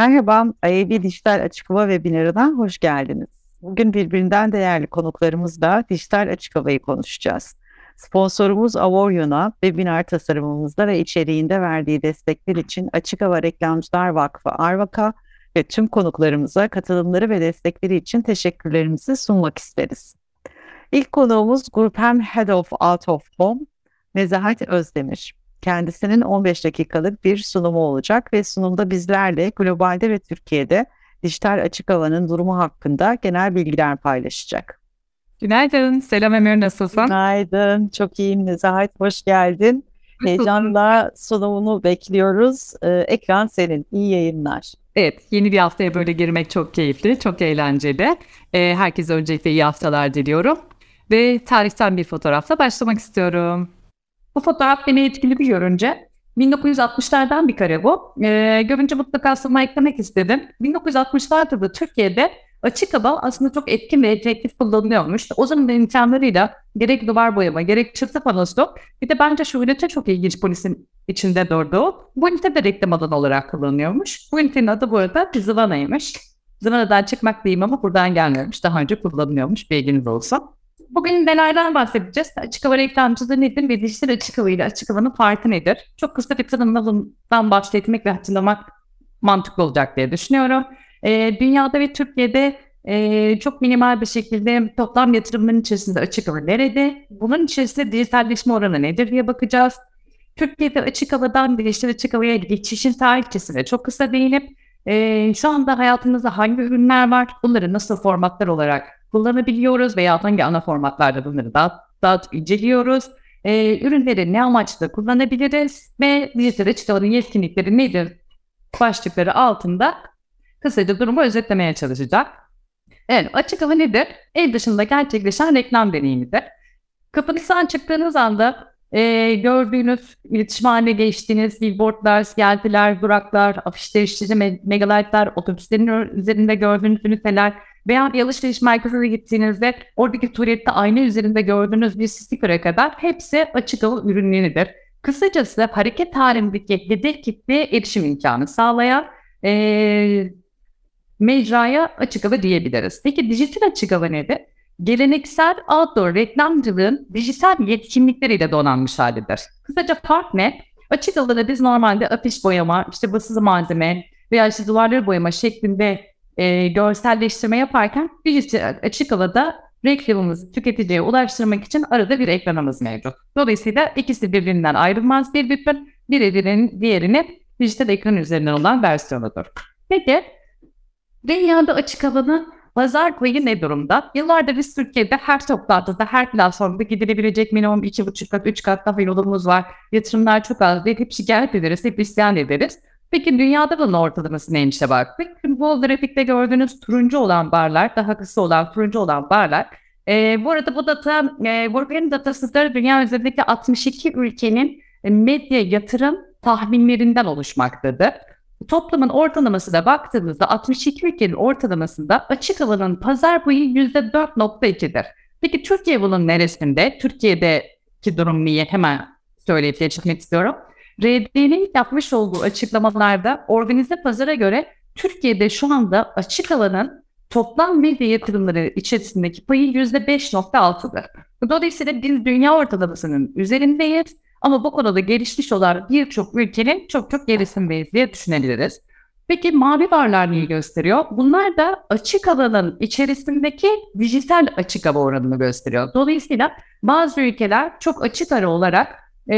Merhaba, IAB Dijital Açık Hava webinarına hoş geldiniz. Bugün birbirinden değerli konuklarımızla dijital açık havayı konuşacağız. Sponsorumuz Avorion'a webinar tasarımımızda ve içeriğinde verdiği destekler için Açık Hava Reklamcılar Vakfı Arvaka ve tüm konuklarımıza katılımları ve destekleri için teşekkürlerimizi sunmak isteriz. İlk konuğumuz Grupem Head of Out of Home, Nezahat Özdemir. Kendisinin 15 dakikalık bir sunumu olacak ve sunumda bizlerle globalde ve Türkiye'de dijital açık havanın durumu hakkında genel bilgiler paylaşacak. Günaydın, selam Emir nasılsın? Günaydın, çok iyiyim Nezahat, hoş geldin. Heyecanla sunumunu bekliyoruz. Ee, ekran senin, iyi yayınlar. Evet, yeni bir haftaya böyle girmek çok keyifli, çok eğlenceli. Ee, herkese öncelikle iyi haftalar diliyorum. Ve tarihten bir fotoğrafla başlamak istiyorum. Bu fotoğraf beni etkili bir görünce 1960'lardan bir kare bu. Ee, görünce mutlaka sana eklemek istedim. 1960'larda da Türkiye'de açık hava aslında çok etkin ve efektif kullanılıyormuş. O zaman imkanlarıyla gerek duvar boyama gerek çırpı panosu bir de bence şu ünite çok ilginç polisin içinde durduğu. Bu ünite de reklam alanı olarak kullanılıyormuş. Bu ünitenin adı bu arada Zıvana'ymış. Zıvana'dan çıkmak diyeyim ama buradan gelmiyormuş. Daha önce kullanılıyormuş bilginiz olsun. Bugün nelerden bahsedeceğiz? Açık hava reklamcılığı nedir ve dijital açık hava ile açık havanın farkı nedir? Çok kısa bir tanımlamadan bahsetmek ve hatırlamak mantıklı olacak diye düşünüyorum. E, dünyada ve Türkiye'de e, çok minimal bir şekilde toplam yatırımların içerisinde açık hava nerede? Bunun içerisinde dijitalleşme oranı nedir diye bakacağız. Türkiye'de açık havadan dijital açık havaya geçişin tarihçesine çok kısa değinip e, şu anda hayatımızda hangi ürünler var? Bunları nasıl formatlar olarak kullanabiliyoruz veya hangi ana formatlarda bunları daha, daha inceliyoruz. E, ürünleri ne amaçla kullanabiliriz ve dijital açıklamanın yetkinlikleri nedir başlıkları altında kısaca durumu özetlemeye çalışacak. Evet, açık hava nedir? Ev dışında gerçekleşen reklam deneyimidir. Kapınızdan çıktığınız anda e, gördüğünüz, iletişim haline geçtiğiniz billboardlar, geldiler, duraklar, afişler, işte megalightlar, otobüslerin üzerinde gördüğünüz üniteler, veya bir alışveriş merkezine gittiğinizde oradaki tuvalette ayna üzerinde gördüğünüz bir sticker'a kadar hepsi açık hava ürünleridir. Kısacası hareket halindeki hedef kitleye erişim imkanı sağlayan e, mecraya açık hava diyebiliriz. Peki dijital açık hava nedir? Geleneksel outdoor reklamcılığın dijital yetkinlikleriyle donanmış halidir. Kısaca fark ne? Açık havada biz normalde afiş boyama, işte basılı malzeme veya işte duvarları boyama şeklinde e, görselleştirme yaparken dijital açık havada reklamımızı tüketiciye ulaştırmak için arada bir ekranımız mevcut. Dolayısıyla ikisi birbirinden ayrılmaz bir bütün, birinin diğerini dijital ekran üzerinden olan versiyonudur. Peki, dünyada açık havanın pazar payı ne durumda? Yıllardır biz Türkiye'de her toplantıda, her platformda gidilebilecek minimum 2,5 kat, 3 kat daha yolumuz var. Yatırımlar çok az değil. Hep şikayet ederiz, hep isyan ederiz. Peki dünyada bunun ortalaması neymişe baktık. Bu grafikte gördüğünüz turuncu olan barlar, daha kısa olan turuncu olan barlar. E, bu arada bu data, e, Worldbank datasızları dünya üzerindeki 62 ülkenin e, medya yatırım tahminlerinden oluşmaktadır. Toplamın ortalamasına baktığımızda 62 ülkenin ortalamasında açık havanın pazar payı %4.2'dir. Peki Türkiye bunun neresinde? Türkiye'deki durum niye? Hemen söyleyip geçmek istiyorum. RD'nin yapmış olduğu açıklamalarda organize pazara göre Türkiye'de şu anda açık alanın toplam medya yatırımları içerisindeki payı %5.6'dır. Dolayısıyla biz dünya ortalamasının üzerindeyiz ama bu konuda gelişmiş olan birçok ülkenin çok çok gerisindeyiz diye düşünebiliriz. Peki mavi barlar neyi gösteriyor? Bunlar da açık alanın içerisindeki dijital açık hava oranını gösteriyor. Dolayısıyla bazı ülkeler çok açık ara olarak e,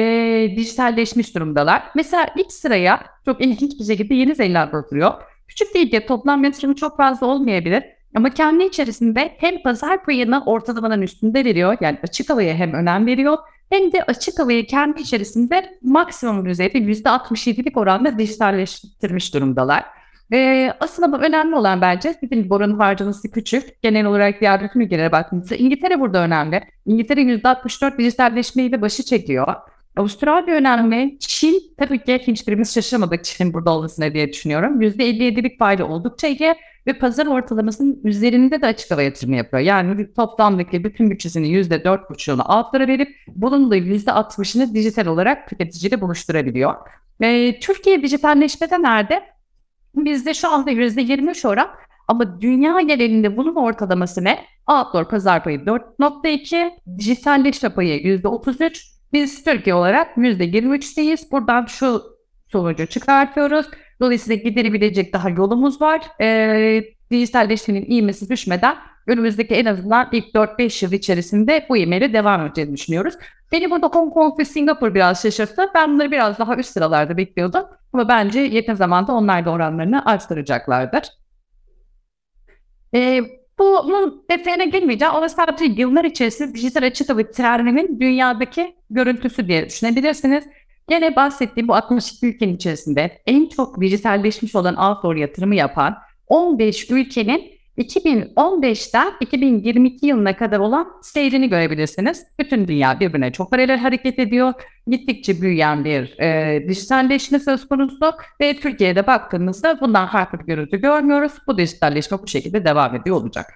dijitalleşmiş durumdalar. Mesela ilk sıraya çok ilginç bir şekilde Yeni Zelanda oturuyor. Küçük bir ülke toplam yatırımı çok fazla olmayabilir. Ama kendi içerisinde hem pazar payını ortalamanın üstünde veriyor. Yani açık havaya hem önem veriyor. Hem de açık havayı kendi içerisinde maksimum düzeyde %67'lik oranda dijitalleştirmiş durumdalar. Ee, aslında bu önemli olan bence sizin boranın harcaması küçük. Genel olarak diğer bütün ülkelere baktığınızda İngiltere burada önemli. İngiltere %64 dijitalleşmeyi de başı çekiyor. Avustralya önemli. Çin tabii ki hiçbirimiz şaşırmadık Çin'in burada olmasına diye düşünüyorum. %57'lik payla oldukça iyi ve pazar ortalamasının üzerinde de açık hava yatırımı yapıyor. Yani toplamdaki bütün bütçesinin %4,5'unu altlara verip bunun da %60'ını dijital olarak tüketiciyle buluşturabiliyor. E, Türkiye dijitalleşmede nerede? Bizde şu anda %23 oran ama dünya genelinde bunun ortalaması ne? Outdoor pazar payı 4.2, dijitalleşme payı %33. Biz Türkiye olarak %23'teyiz. Buradan şu sonucu çıkartıyoruz. Dolayısıyla giderebilecek daha yolumuz var. E, dijitalleşmenin ivmesi düşmeden önümüzdeki en azından ilk 4-5 yıl içerisinde bu ivmeyle devam edeceğini düşünüyoruz. Beni burada Hong Kong ve Singapur biraz şaşırttı. Ben bunları biraz daha üst sıralarda bekliyordum. Ama bence yakın zamanda onlar da oranlarını arttıracaklardır. E, bunun detayına girmeyeceğim ama sadece yıllar içerisinde dijital açık hava trendinin dünyadaki görüntüsü diye düşünebilirsiniz. Yine bahsettiğim bu 62 ülkenin içerisinde en çok dijitalleşmiş olan outdoor yatırımı yapan 15 ülkenin 2015'ten 2022 yılına kadar olan seyrini görebilirsiniz. Bütün dünya birbirine çok paralel hareket ediyor. Gittikçe büyüyen bir e, dijitalleşme söz konusu ve Türkiye'de baktığımızda bundan farklı bir görüntü görmüyoruz. Bu dijitalleşme bu şekilde devam ediyor olacak.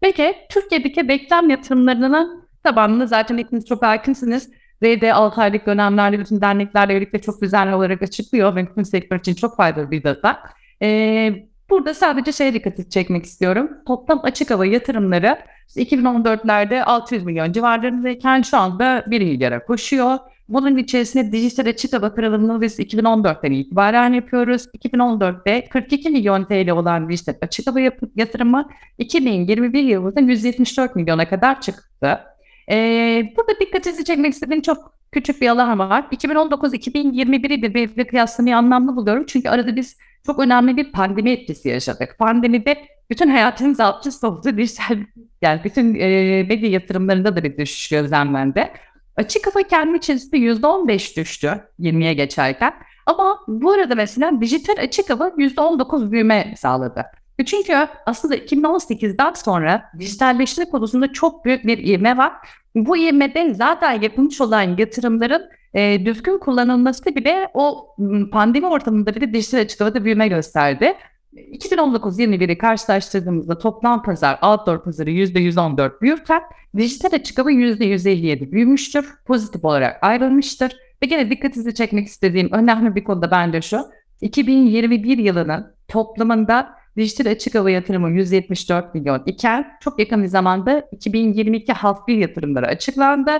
Peki Türkiye'deki beklem yatırımlarının tabanını zaten hepiniz çok hakimsiniz. RD 6 aylık dönemlerde bütün derneklerle birlikte çok düzenli olarak açıklıyor ve bütün sektör için çok faydalı bir data. Ee, Burada sadece şeye dikkat çekmek istiyorum. Toplam açık hava yatırımları 2014'lerde 600 milyon civarlarındayken şu anda 1 milyara koşuyor. Bunun içerisinde dijital açık hava kırılımını biz 2014'ten itibaren yapıyoruz. 2014'te 42 milyon TL olan dijital açık hava yatırımı 2021 yılında 174 milyona kadar çıktı. Ee, burada dikkatinizi çekmek istediğim çok küçük bir alan var. 2019-2021'i bir, bir kıyaslamayı anlamlı buluyorum. Çünkü arada biz çok önemli bir pandemi etkisi yaşadık. Pandemide bütün hayatımız alt üst oldu. Dijital, yani bütün e, medya yatırımlarında da bir düşüş gözlemlendi. Açık kafa kendi içerisinde %15 düştü 20'ye geçerken. Ama bu arada mesela dijital açık hava %19 büyüme sağladı. Çünkü aslında 2018'den sonra dijitalleşme konusunda çok büyük bir ivme var. Bu ivmede zaten yapılmış olan yatırımların e, düzgün kullanılması bile o pandemi ortamında bile dijital açıklamada büyüme gösterdi. 2019-21'i karşılaştırdığımızda toplam pazar, outdoor pazarı %114 büyürken dijital açıklama %157 büyümüştür. Pozitif olarak ayrılmıştır. Ve gene dikkatinizi çekmek istediğim önemli bir konu da bence şu. 2021 yılının toplamında dijital açık hava yatırımı 174 milyon iken çok yakın bir zamanda 2022 halk bir yatırımları açıklandı.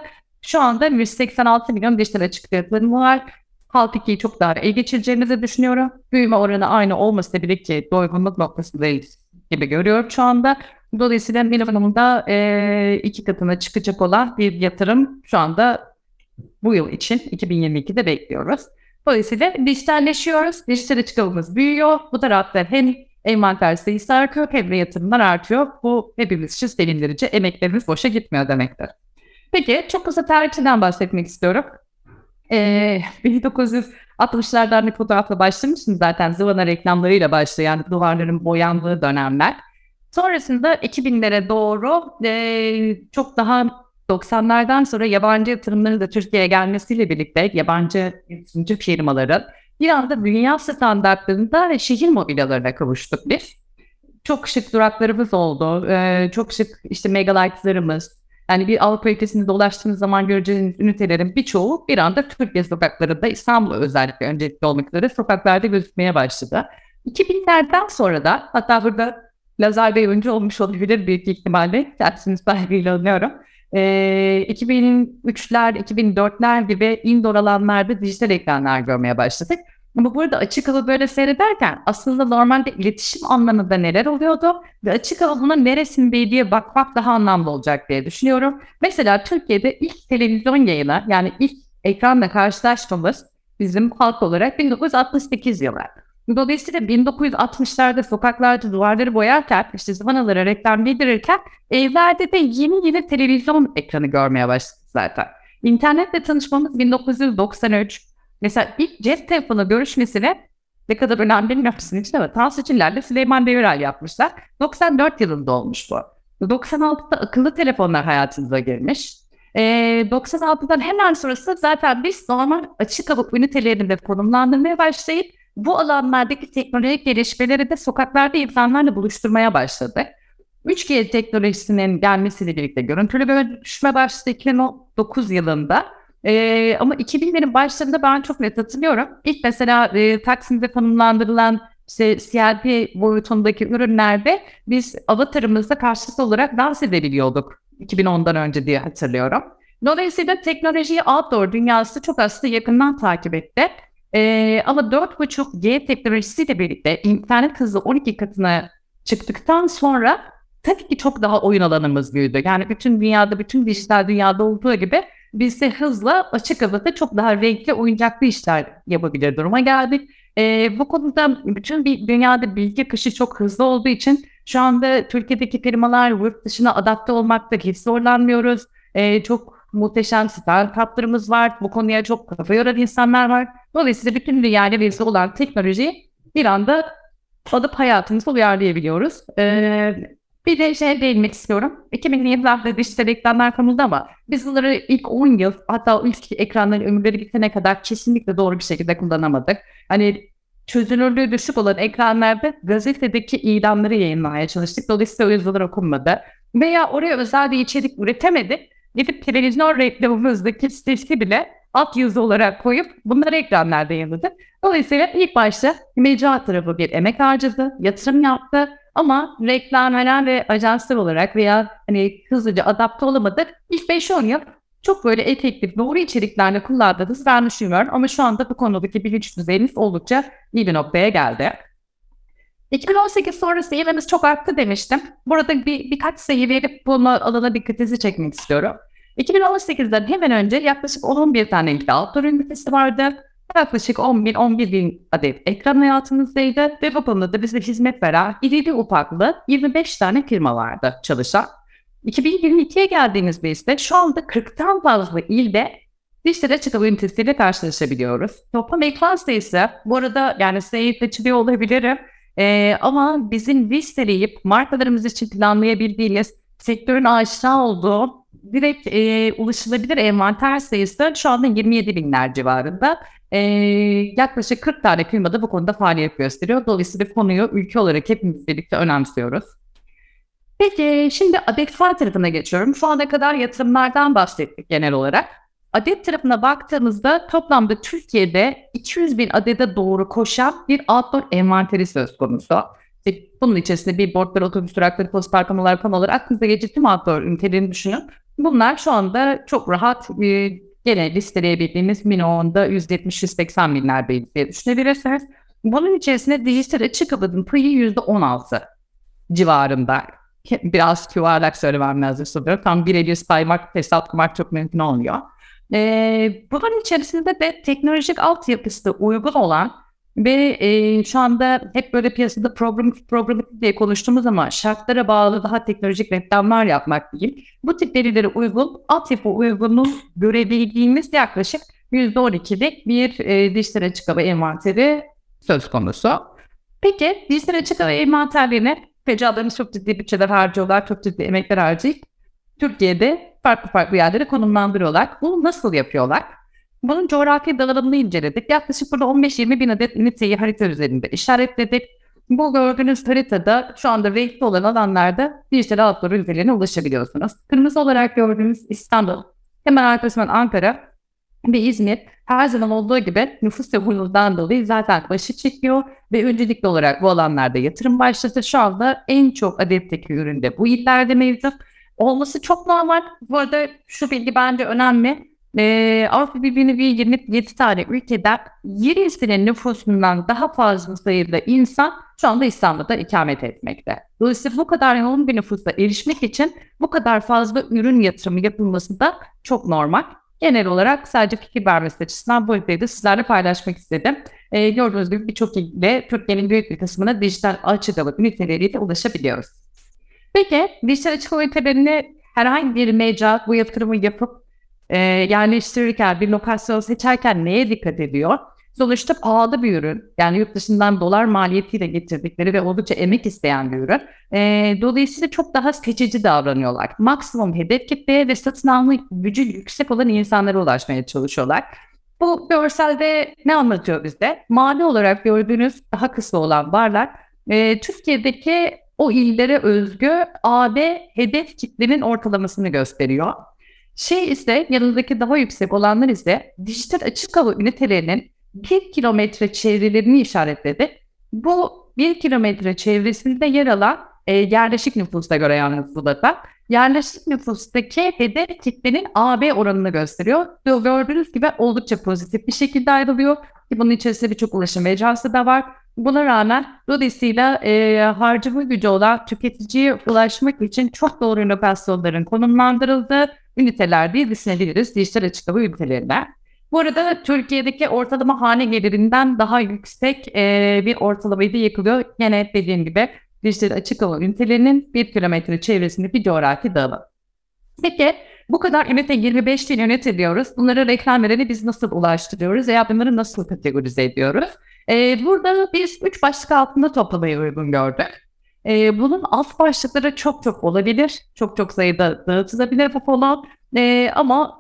Şu anda 186 milyon dijital açık yatırımı var. Halk 2'yi çok daha iyi geçireceğimizi düşünüyorum. Büyüme oranı aynı olmasa bile ki doygunluk noktasındayız gibi görüyorum şu anda. Dolayısıyla minimumda e, iki katına çıkacak olan bir yatırım şu anda bu yıl için 2022'de bekliyoruz. Dolayısıyla dijitalleşiyoruz. Dijital açık büyüyor. Bu tarafta hem envanter sayısı artıyor de yatırımlar artıyor. Bu hepimiz için sevindirici. Emeklerimiz boşa gitmiyor demektir. Peki çok kısa tarihçiden bahsetmek istiyorum. Ee, 1960'lardan bir fotoğrafla başlamıştım zaten Zıvana reklamlarıyla başlayan duvarların boyandığı dönemler. Sonrasında 2000'lere doğru e, çok daha 90'lardan sonra yabancı yatırımların da Türkiye'ye gelmesiyle birlikte yabancı yatırımcı firmaların bir anda dünya standartlarında ve şehir mobilyalarına kavuştuk biz. Çok şık duraklarımız oldu. Ee, çok şık işte megalightlarımız. Yani bir Avrupa ülkesinde dolaştığınız zaman göreceğiniz ünitelerin birçoğu bir anda Türkiye sokaklarında İstanbul özellikle öncelikli olmak üzere sokaklarda gözükmeye başladı. 2000'lerden sonra da hatta burada Lazar Bey önce olmuş olabilir büyük ihtimalle. Kendisini saygıyla anlıyorum. Ee, 2003'ler, 2004'ler gibi indoor alanlarda dijital ekranlar görmeye başladık. Ama burada açık hava böyle seyrederken aslında normalde iletişim anlamında neler oluyordu ve açık havanın neresinde diye bakmak daha anlamlı olacak diye düşünüyorum. Mesela Türkiye'de ilk televizyon yayını yani ilk ekranla karşılaşmamız bizim halk olarak 1968 yılı. Dolayısıyla 1960'larda sokaklarda duvarları boyarken, işte zıvanalara reklam bildirirken evlerde de yeni yeni televizyon ekranı görmeye başladık zaten. İnternetle tanışmamız 1993, Mesela ilk cep telefonu görüşmesini ne kadar önemli bilmiyorum sizin için ama Tansu Süleyman Demirel yapmışlar. 94 yılında olmuş bu. 96'da akıllı telefonlar hayatımıza girmiş. E, 96'dan hemen sonrası zaten biz normal açık hava ünitelerinde konumlandırmaya başlayıp bu alanlardaki teknolojik gelişmeleri de sokaklarda insanlarla buluşturmaya başladı. 3G teknolojisinin gelmesiyle birlikte görüntülü bölüşme başladı 2009 yılında. E, ama 2000'lerin başlarında ben çok net hatırlıyorum. İlk mesela e, Taksim'de konumlandırılan işte CLP boyutundaki ürünlerde biz avatarımızda karşılıklı olarak dans edebiliyorduk. 2010'dan önce diye hatırlıyorum. Dolayısıyla teknolojiyi outdoor dünyası çok aslında yakından takip etti. Ee, ama 4.5G teknolojisiyle birlikte internet hızı 12 katına çıktıktan sonra tabii ki çok daha oyun alanımız büyüdü. Yani bütün dünyada, bütün dijital dünyada olduğu gibi biz de hızla açık havada çok daha renkli oyuncaklı işler yapabilir duruma geldik. E, bu konuda bütün bir dünyada bilgi akışı çok hızlı olduğu için şu anda Türkiye'deki firmalar yurt dışına adapte olmakta hiç zorlanmıyoruz. E, çok muhteşem startuplarımız var. Bu konuya çok kafa yoran insanlar var. Dolayısıyla bütün dünyayla birisi olan teknolojiyi bir anda alıp hayatımıza uyarlayabiliyoruz. Ee, bir de şey değinmek istiyorum. 2000'li yıllarda dijital ekranlar konuldu ama biz bunları ilk 10 yıl hatta ilk ekranların ömürleri bitene kadar kesinlikle doğru bir şekilde kullanamadık. Hani çözünürlüğü düşük olan ekranlarda gazetedeki ilanları yayınlamaya çalıştık. Dolayısıyla o yazılar okunmadı. Veya oraya özel bir içerik üretemedik. Gidip televizyon reklamımızdaki sitesi bile alt yazı olarak koyup bunları ekranlarda yayınladık. Dolayısıyla ilk başta mecra tarafı bir emek harcadı, yatırım yaptı ama reklamlar ve ajanslar olarak veya hani hızlıca adapte olamadık. İlk 5-10 yıl çok böyle efektif, doğru içeriklerle kullandığınız ben düşünüyorum. Ama şu anda bu konudaki bilinç düzeyiniz oldukça iyi bir noktaya geldi. 2018 sonrası ivmemiz çok arttı demiştim. Burada bir, birkaç sayı verip bunu alana dikkatinizi çekmek istiyorum. 2018'den hemen önce yaklaşık 11 tane outdoor ünitesi vardı. Yaklaşık 11-11 bin adet ekran hayatımızdaydı ve bu konuda da bize hizmet veren irili ufaklı 25 tane firma vardı çalışan. 2022'ye geldiğimizde ise şu anda 40'tan fazla ilde dişlere çıkıp ünitesiyle karşılaşabiliyoruz. Toplam ekran sayısı bu arada yani sayı açılıyor olabilirim ee, ama bizim listeleyip markalarımız için planlayabildiğimiz sektörün aşağı olduğu direkt e, ulaşılabilir envanter sayısı şu anda 27 binler civarında. E, yaklaşık 40 tane firmada bu konuda faaliyet gösteriyor. Dolayısıyla konuyu ülke olarak hepimiz birlikte önemsiyoruz. Peki şimdi adetler tarafına geçiyorum. Şu ana kadar yatırımlardan bahsettik genel olarak. Adet tarafına baktığımızda toplamda Türkiye'de 200 bin adede doğru koşan bir outdoor envanteri söz konusu. İşte bunun içerisinde bir bordlar, otobüs durakları, post parkamalar, panolar, aklınıza geçici tüm outdoor ünitelerini düşünün. Bunlar şu anda çok rahat e, gene listeleyebildiğimiz minimumda 170-180 binler diye düşünebilirsiniz. Bunun içerisinde dijital açık havadın payı %16 civarında. Biraz yuvarlak söylemem lazım sanıyorum. Tam birebir saymak, hesaplamak çok mümkün olmuyor. Ee, bunun içerisinde de teknolojik altyapısı uygun olan ve e, şu anda hep böyle piyasada program program diye konuştuğumuz ama şartlara bağlı daha teknolojik reklamlar yapmak değil. Bu tip verilere uygun, altyapı uygunluğu görebildiğimiz yaklaşık %12'lik bir e, dijital açık hava envanteri söz konusu. Peki dijital açık hava envanterlerine fecalarımız çok ciddi bütçeler harcıyorlar, çok ciddi emekler harcayıp Türkiye'de farklı farklı yerlere konumlandırıyorlar. Bunu nasıl yapıyorlar? Bunun coğrafi dağılımını inceledik. Yaklaşık burada 15-20 bin adet üniteyi harita üzerinde işaretledik. Bu gördüğünüz haritada şu anda renkli olan alanlarda dijital outdoor ülkelerine ulaşabiliyorsunuz. Kırmızı olarak gördüğünüz İstanbul, hemen arkasından Ankara ve İzmir her zaman olduğu gibi nüfus yoğunluğundan dolayı zaten başı çekiyor ve öncelikli olarak bu alanlarda yatırım başladı. Şu anda en çok adetteki üründe bu illerde mevcut. Olması çok normal. Bu arada şu bilgi bence önemli e, Avrupa Birliği'nin bir 27 tane ülkeden 20'sinin nüfusundan daha fazla sayıda insan şu anda İstanbul'da ikamet etmekte. Dolayısıyla bu kadar yoğun bir nüfusa erişmek için bu kadar fazla ürün yatırımı yapılması da çok normal. Genel olarak sadece fikir vermesi açısından bu ülkeyi de sizlerle paylaşmak istedim. E, gördüğünüz gibi birçok ilde Türkiye'nin büyük bir kısmına dijital açık hava üniteleriyle ulaşabiliyoruz. Peki dijital açık hava ünitelerini herhangi bir mecra bu yatırımı yapıp e, yerleştirirken, bir lokasyon seçerken neye dikkat ediyor? Sonuçta pahalı bir ürün. Yani yurt dışından dolar maliyetiyle getirdikleri ve oldukça emek isteyen bir ürün. E, dolayısıyla çok daha seçici davranıyorlar. Maksimum hedef kitleye ve satın alma gücü yüksek olan insanlara ulaşmaya çalışıyorlar. Bu görselde ne anlatıyor bizde? Mali olarak gördüğünüz daha kısa olan barlar e, Türkiye'deki o illere özgü AB hedef kitlenin ortalamasını gösteriyor. Şey ise yanındaki daha yüksek olanlar ise dijital açık hava ünitelerinin 1 kilometre çevrelerini işaretledi. Bu 1 kilometre çevresinde yer alan e, yerleşik nüfusa göre yalnız bu data. Yerleşik nüfustaki hedef kitlenin AB oranını gösteriyor. Gördüğünüz gibi oldukça pozitif bir şekilde ayrılıyor. Ki bunun içerisinde birçok ulaşım mecrası da var. Buna rağmen dolayısıyla e, harcama gücü olan tüketiciye ulaşmak için çok doğru inovasyonların konumlandırıldığı üniteler diye düşünebiliriz dijital açıklama ünitelerinden. Bu arada Türkiye'deki ortalama hane gelirinden daha yüksek e, bir ortalamayı da yakılıyor. Yine dediğim gibi dijital açık hava ünitelerinin bir kilometre çevresinde bir coğrafi dağılım. Peki bu kadar ünite 25 bin ünite diyoruz. Bunları reklam vereni biz nasıl ulaştırıyoruz veya bunları nasıl kategorize ediyoruz? Ee, burada biz üç başlık altında toplamayı uygun gördük. Ee, bunun alt başlıkları çok çok olabilir. Çok çok sayıda dağıtılabilir bu falan. Ee, ama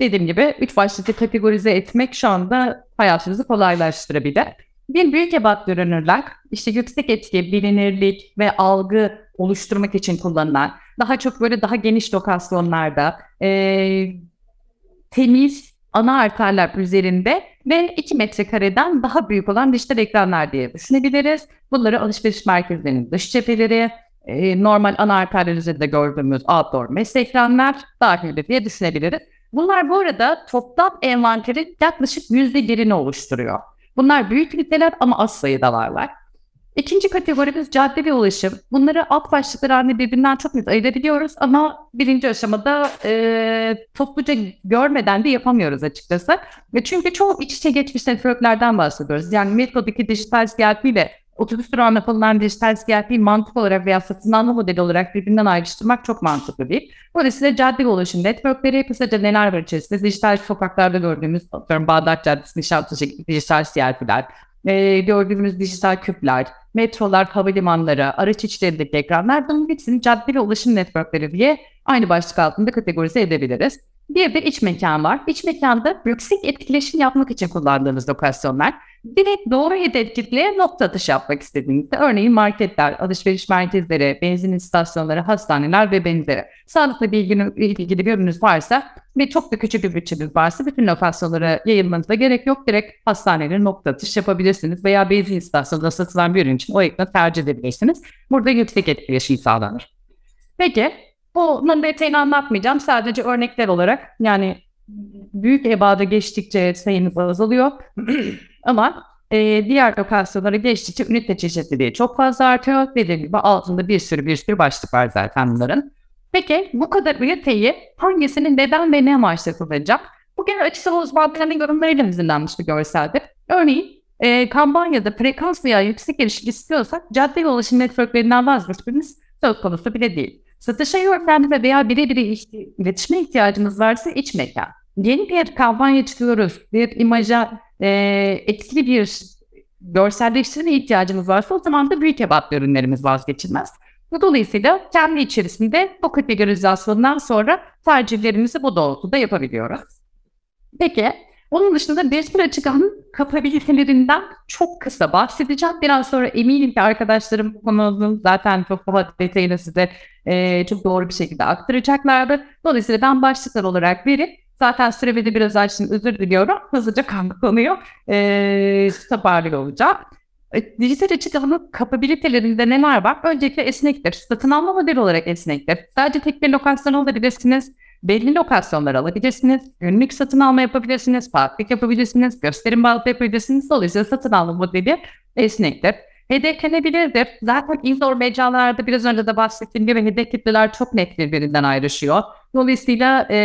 dediğim gibi üç başlıklı kategorize etmek şu anda hayatınızı kolaylaştırabilir. Bir büyük ebat görünürler, işte yüksek etki, bilinirlik ve algı oluşturmak için kullanılan, daha çok böyle daha geniş lokasyonlarda, e, temiz ana arterler üzerinde ve 2 metrekareden daha büyük olan dijital ekranlar diye düşünebiliriz. Bunları alışveriş merkezlerinin dış cepheleri, e, normal ana arterler üzerinde gördüğümüz outdoor mesh ekranlar dahil diye düşünebiliriz. Bunlar bu arada toplam envanterin yaklaşık %1'ini oluşturuyor. Bunlar büyük üniteler ama az sayıda varlar. İkinci kategorimiz cadde ve ulaşım. Bunları alt başlıklar halinde birbirinden çok net ayırabiliyoruz ama birinci aşamada e, topluca görmeden de yapamıyoruz açıkçası. Ve çünkü çok iç içe geçmiş networklerden bahsediyoruz. Yani metodaki dijital ile otobüs durağına yapılan dijital CLP mantık olarak veya satın alma modeli olarak birbirinden ayrıştırmak çok mantıklı değil. Dolayısıyla cadde ve ulaşım networkleri kısaca neler var içerisinde? Dijital sokaklarda gördüğümüz atıyorum Bağdat Caddesi, Nişantaşı gibi dijital CLP'ler, e, gördüğümüz dijital küpler, metrolar, havalimanları, araç içlerindeki ekranlar bunun hepsini cadde ve ulaşım networkleri diye aynı başlık altında kategorize edebiliriz. Bir de iç mekan var. İç mekanda yüksek etkileşim yapmak için kullandığınız lokasyonlar. Direkt doğru hedef kitleye nokta atışı yapmak istediğinizde örneğin marketler, alışveriş merkezleri, benzin istasyonları, hastaneler ve benzeri. Bilginin ilgili bir ürününüz varsa ve çok da küçük bir bütçeniz varsa bütün lokasyonlara yayılmanıza gerek yok. Direkt hastanelerin nokta atış yapabilirsiniz veya benzin istasyonunda satılan bir ürün için o ekranı tercih edebilirsiniz. Burada yüksek etkileşim sağlanır. Peki bunun detayını anlatmayacağım. Sadece örnekler olarak yani büyük ebada geçtikçe sayınız azalıyor. Ama e, diğer lokasyonlara geçtikçe ünite çeşitliliği çok fazla artıyor. Dediğim gibi altında bir sürü bir sürü başlık var zaten bunların. Peki bu kadar üniteyi hangisinin neden ve ne amaçla kullanacak? Bu genel açısal uzmanlarının yorumlarıyla hazırlanmış bir görseldir. Örneğin e, kampanyada frekans veya yüksek erişim istiyorsak cadde ve ulaşım networklerinden vazgeçmemiz söz konusu bile değil. Satışa yönlendirme veya birebir iletişime ihtiyacımız varsa iç mekan. Yeni bir kampanya çıkıyoruz, bir imaja e, etkili bir görselleştirme ihtiyacımız varsa o zaman da büyük ebatlı ürünlerimiz vazgeçilmez. Bu dolayısıyla kendi içerisinde bu kategorizasyondan sonra tercihlerimizi bu doğrultuda yapabiliyoruz. Peki onun dışında dijital açık alanın kapabilitelerinden çok kısa bahsedeceğim. Biraz sonra eminim ki arkadaşlarım bu konunun zaten çok daha detayını size e, çok doğru bir şekilde aktaracaklardır. Dolayısıyla ben başlıklar olarak verip zaten sürede biraz açtım özür diliyorum. Hızlıca konuyu e, toparlıyor olacağım. E, dijital açık alanın kapabilitelerinde neler var? Öncelikle esnektir. Satın alma modeli olarak esnektir. Sadece tek bir lokasyon alabilirsiniz. Belli lokasyonlar alabilirsiniz. Günlük satın alma yapabilirsiniz. Parklık yapabilirsiniz. Gösterim bağlı yapabilirsiniz. Dolayısıyla satın alma modeli esnektir hedeflenebilirdir. Zaten indoor mecralarda biraz önce de bahsettiğim gibi hedef kitleler çok net birbirinden ayrışıyor. Dolayısıyla e,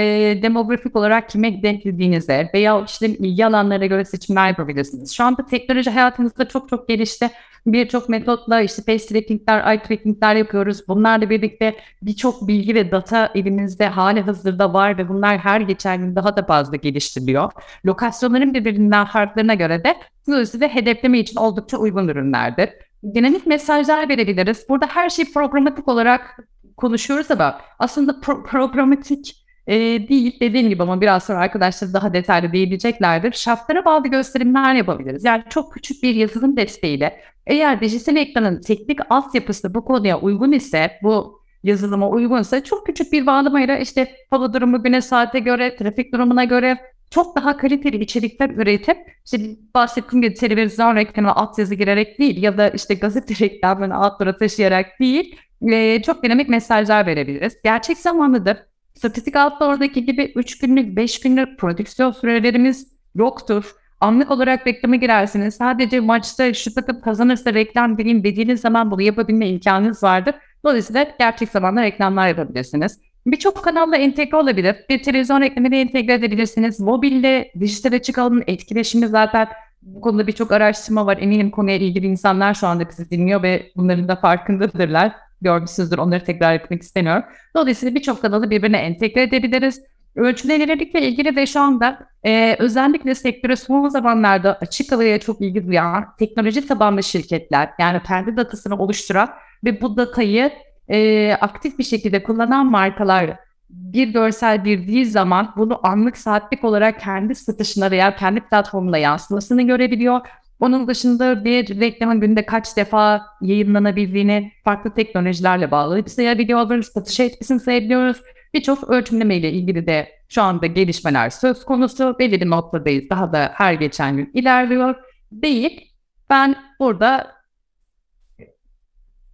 demografik olarak kime hedeflediğinize veya işte ilgi alanlarına göre seçimler yapabilirsiniz. Şu anda teknoloji hayatımızda çok çok gelişti. Birçok metotla işte face trackingler, eye trackingler yapıyoruz. Bunlarla birlikte birçok bilgi ve data elimizde hali hazırda var ve bunlar her geçen gün daha da fazla geliştiriliyor. Lokasyonların birbirinden farklarına göre de dolayısıyla hedefleme için oldukça uygun ürünlerdir. Dinamik mesajlar verebiliriz. Burada her şey programatik olarak konuşuyoruz ama aslında pro- programatik e, değil dediğim gibi ama biraz sonra arkadaşlar daha detaylı değineceklerdir. Şaftlara bağlı gösterimler yapabiliriz. Yani çok küçük bir yazılım desteğiyle eğer dijital ekranın teknik altyapısı bu konuya uygun ise bu yazılıma uygunsa çok küçük bir bağlamayla işte hava durumu güne saate göre, trafik durumuna göre çok daha kaliteli içerikler üretip işte bahsettiğim gibi televizyon reklamı altyazı girerek değil ya da işte gazete reklamını altlara taşıyarak değil e, çok dinamik mesajlar verebiliriz. Gerçek zamanlıdır. Statistik altta oradaki gibi 3 günlük, 5 günlük prodüksiyon sürelerimiz yoktur. Anlık olarak reklama girersiniz. Sadece maçta şu takım kazanırsa reklam vereyim dediğiniz zaman bunu yapabilme imkanınız vardır. Dolayısıyla gerçek zamanlı reklamlar yapabilirsiniz. Birçok kanalla entegre olabilir. Bir televizyon reklamını entegre edebilirsiniz. Mobille dijital açık alanın etkileşimi zaten bu konuda birçok araştırma var. Eminim konuya ilgili insanlar şu anda bizi dinliyor ve bunların da farkındadırlar. Görmüşsünüzdür. Onları tekrar etmek istemiyorum. Dolayısıyla birçok kanalı birbirine entegre edebiliriz. Ölçülebilirlikle ilgili de şu anda e, özellikle sektöre son zamanlarda açık havaya çok ilgi duyan teknoloji tabanlı şirketler yani kendi datasını oluşturan ve bu datayı e, aktif bir şekilde kullanan markalar bir görsel girdiği zaman bunu anlık saatlik olarak kendi satışına veya kendi platformuna yansımasını görebiliyor. Onun dışında bir reklamın günde kaç defa yayınlanabildiğini farklı teknolojilerle bağlayıp sayabiliyoruz, satış etkisini sayabiliyoruz. Birçok ölçümleme ile ilgili de şu anda gelişmeler söz konusu. Belli bir noktadayız. Daha da her geçen gün ilerliyor değil. Ben burada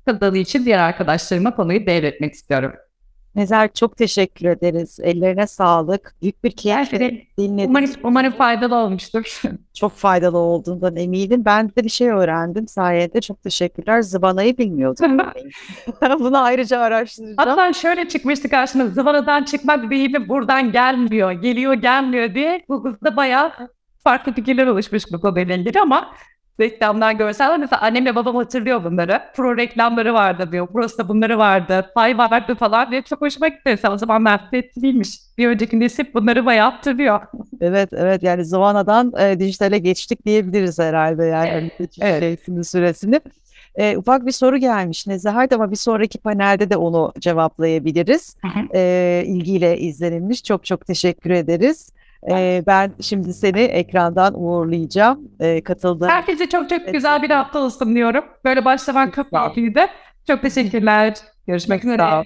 katılı için diğer arkadaşlarıma konuyu devretmek istiyorum. Nezer çok teşekkür ederiz. Ellerine sağlık. Büyük bir keyifle dinledim. Umarım, umarım faydalı olmuştur. Çok faydalı olduğundan eminim. Ben de bir şey öğrendim sayede. Çok teşekkürler. Zıvanayı bilmiyordum. Bunu ayrıca araştıracağım. Hatta şöyle çıkmıştı karşıma. Zıvanadan çıkmak değil de buradan gelmiyor. Geliyor gelmiyor diye. Google'da bayağı farklı fikirler oluşmuş bu konuyla ilgili ama reklamdan görseller. Mesela annemle babam hatırlıyor bunları. Pro reklamları vardı diyor. Burası da bunları vardı. Pay vardı falan diye çok hoşuma gitti. Mesela o zaman değilmiş. Bir önceki nesil bunları bayağı hatırlıyor. Evet evet yani Zamana'dan e, dijitale geçtik diyebiliriz herhalde yani. Evet. evet. süresini. E, ufak bir soru gelmiş Nezahat ama bir sonraki panelde de onu cevaplayabiliriz. E, ilgiyle izlenilmiş. Çok çok teşekkür ederiz. Ee, ben şimdi seni ekrandan uğurlayacağım. Ee, katıldığın Herkese çok çok güzel bir hafta olsun diyorum. Böyle başlamak çok keyifliydi. Çok teşekkürler. Görüşmek üzere.